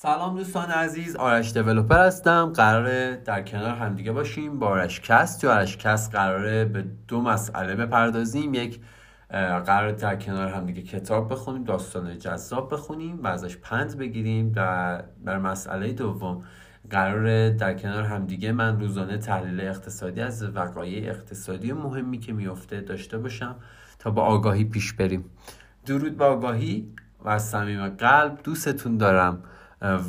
سلام دوستان عزیز آرش developer هستم. قراره در کنار همدیگه باشیم با آرش کست تو آرش کست قراره به دو مسئله بپردازیم. یک قراره در کنار همدیگه کتاب بخونیم داستان جذاب بخونیم و ازش پند بگیریم و بر مسئله دوم قراره در کنار همدیگه من روزانه تحلیل اقتصادی از وقایع اقتصادی مهمی که میفته داشته باشم تا با آگاهی پیش بریم. درود با آگاهی و از صمیم قلب. دوستتون دارم.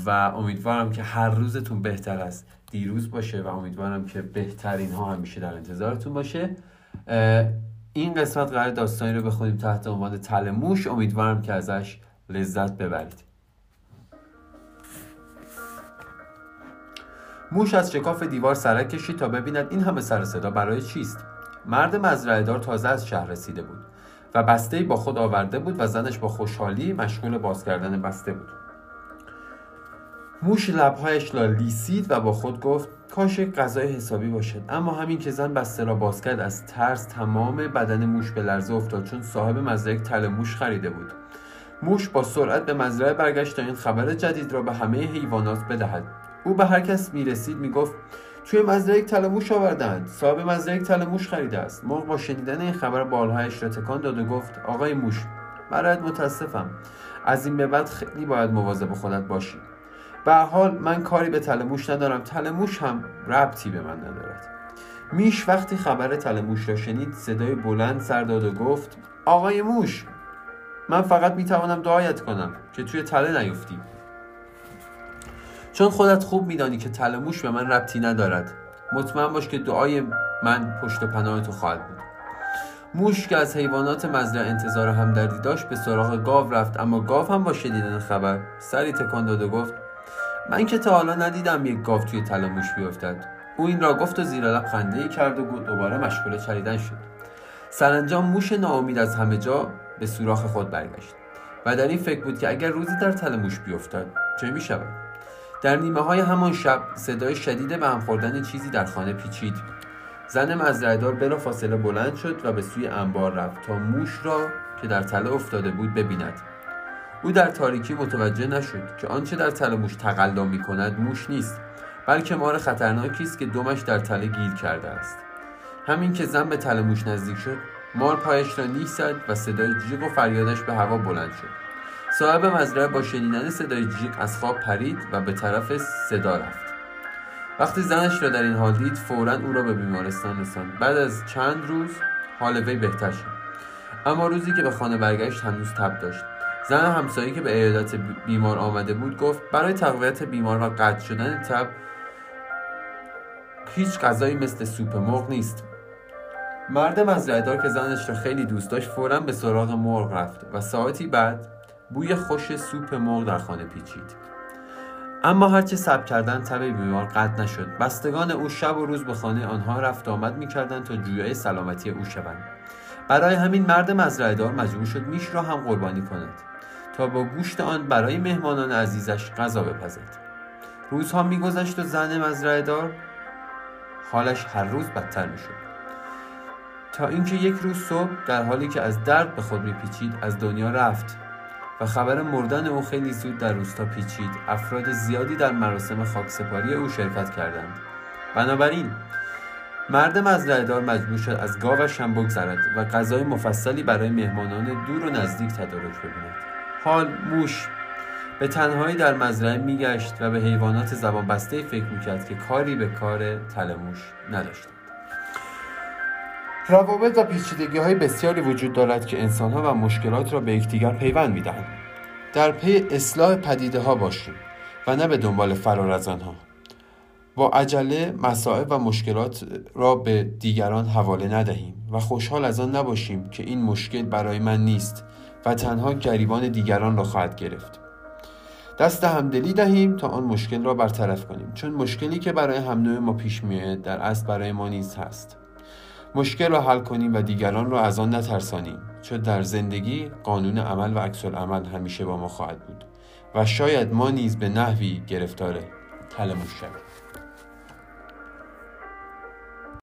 و امیدوارم که هر روزتون بهتر از دیروز باشه و امیدوارم که بهترین ها همیشه در انتظارتون باشه. این قسمت قرار داستانی رو بخونیم تحت عنوان تل موش. امیدوارم که ازش لذت ببرید. موش از شکاف دیوار سرک کشید تا ببیند این همه سر صدا برای چیست؟ مرد مزرعه دار تازه از شهر رسیده بود و بسته با خود آورده بود و زنش با خوشحالی مشغول باز کردن بسته بود. موش لبهایش را لیسید و با خود گفت کاش غذای حسابی باشد. اما همین که زن بسته را باز کرد از ترس تمام بدن موش به لرزه افتاد چون صاحب مزرعه تل موش خریده بود. موش با سرعت به مزرعه برگشت تا این خبر جدید را به همه حیوانات بدهد. او به هر کس می‌رسید می‌گفت توی مزرعه تل موش آوردند صاحب مزرعه تل موش خریده است. مرغ با شنیدن این خبر بالهایش را تکان داد و گفت آقای موش برایت متاسفم. از این به بعد خیلی باید مواظب خودت باشی. به حال من کاری به تلموش ندارم. تلموش هم ربطی به من ندارد. میش وقتی خبر تلموش را شنید صدای بلند سر داد و گفت آقای موش من فقط می‌توانم دعایت کنم که توی تله نیفتی. چون خودت خوب میدانی که تلموش به من ربطی ندارد مطمئن باش که دعای من پشت و پناه تو خواهد بود. موش که از حیوانات مزرعه انتظار همدردی داشت به سراغ گاو رفت اما گاو هم با شنیدن خبر سری تکان داد و گفت من که تا حالا ندیدم یک گاو توی تله موش بیفتد. او این را گفت و زیر لب خنده کرد و دوباره مشغول چریدن شد. سرانجام موش ناامید از همه جا به سوراخ خود برگشت و در این فکر بود که اگر روزی در تله موش بیفتد چه می شود؟ در نیمه های همان شب صدای شدید به هم خوردن چیزی در خانه پیچید. زن مزرعهدار بلا فاصله بلند شد و به سوی انبار رفت تا موش را که در تله افتاده بود ببیند. او در تاریکی متوجه نشد که آنچه در تله موش تقلا می کند موش نیست بلکه مار خطرناکی است که دمش در تله گیر کرده است. همین که زن به تله موش نزدیک شد مار پایش را نیش زد و صدای جیغ و فریادش به هوا بلند شد. صاحب مزرعه با شنیدن صدای جیغ از خواب پرید و به طرف صدا رفت. وقتی زنش را در این حال دید فورا او را به بیمارستان رساند. بعد از چند روز حال وی بهتر شد. اما روزی که به خانه برگشت هنوز تب داشت. زن همسایه که به عیادت بیمار آمده بود گفت برای تقویت بیمار و قطع شدن تب هیچ غذایی مثل سوپ مرغ نیست. مرد مزرعهدار که زنش را خیلی دوست داشت فورا به سراغ مرغ رفت و ساعتی بعد بوی خوش سوپ مرغ در خانه پیچید. اما هرچه سب کردن تب بیمار قطع نشد. بستگان او شب و روز به خانه آنها رفت آمد می‌کردند تا جویای سلامتی او شوند. برای همین مرد مزرعهدار مجبور شد میش را هم قربانی کند. تا با گوشت آن برای مهمانان عزیزش غذا بپزد. روزها میگذشت و زن مزرعه دار حالش هر روز بدتر می‌شد. تا اینکه یک روز صبح در حالی که از درد به خود میپیچید از دنیا رفت و خبر مردن او خیلی زود در روستا پیچید. افراد زیادی در مراسم خاکسپاری او شرکت کردند. بنابراین مرد مزرعهدار مجبور شد از گاوش هم بگذرد و غذای مفصلی برای مهمانان دور و نزدیک تدارک ببیند. حال موش. به تنهایی در مزرعه میگشت و به حیوانات زبان بسته فکر می‌کرد که کاری به کار تلموش نداشتند. روابط و پیچیدگی های بسیاری وجود دارد که انسان ها و مشکلات را به یکدیگر پیوند می‌دهند. در پی اصلاح پدیده ها باشیم و نه به دنبال فرار از آنها. با عجله مسائب و مشکلات را به دیگران حواله ندهیم و خوشحال از آن نباشیم که این مشکل برای من نیست. و تنها گریبان دیگران را خواهد گرفت. دست همدلی دهیم تا آن مشکل را برطرف کنیم چون مشکلی که برای هم نوع ما پیش میآید در اصل برای ما نیز هست. مشکل را حل کنیم و دیگران را از آن نترسانیم چون در زندگی قانون عمل و عکس عمل همیشه با ما خواهد بود و شاید ما نیز به نحوی گرفتار تلموش شویم.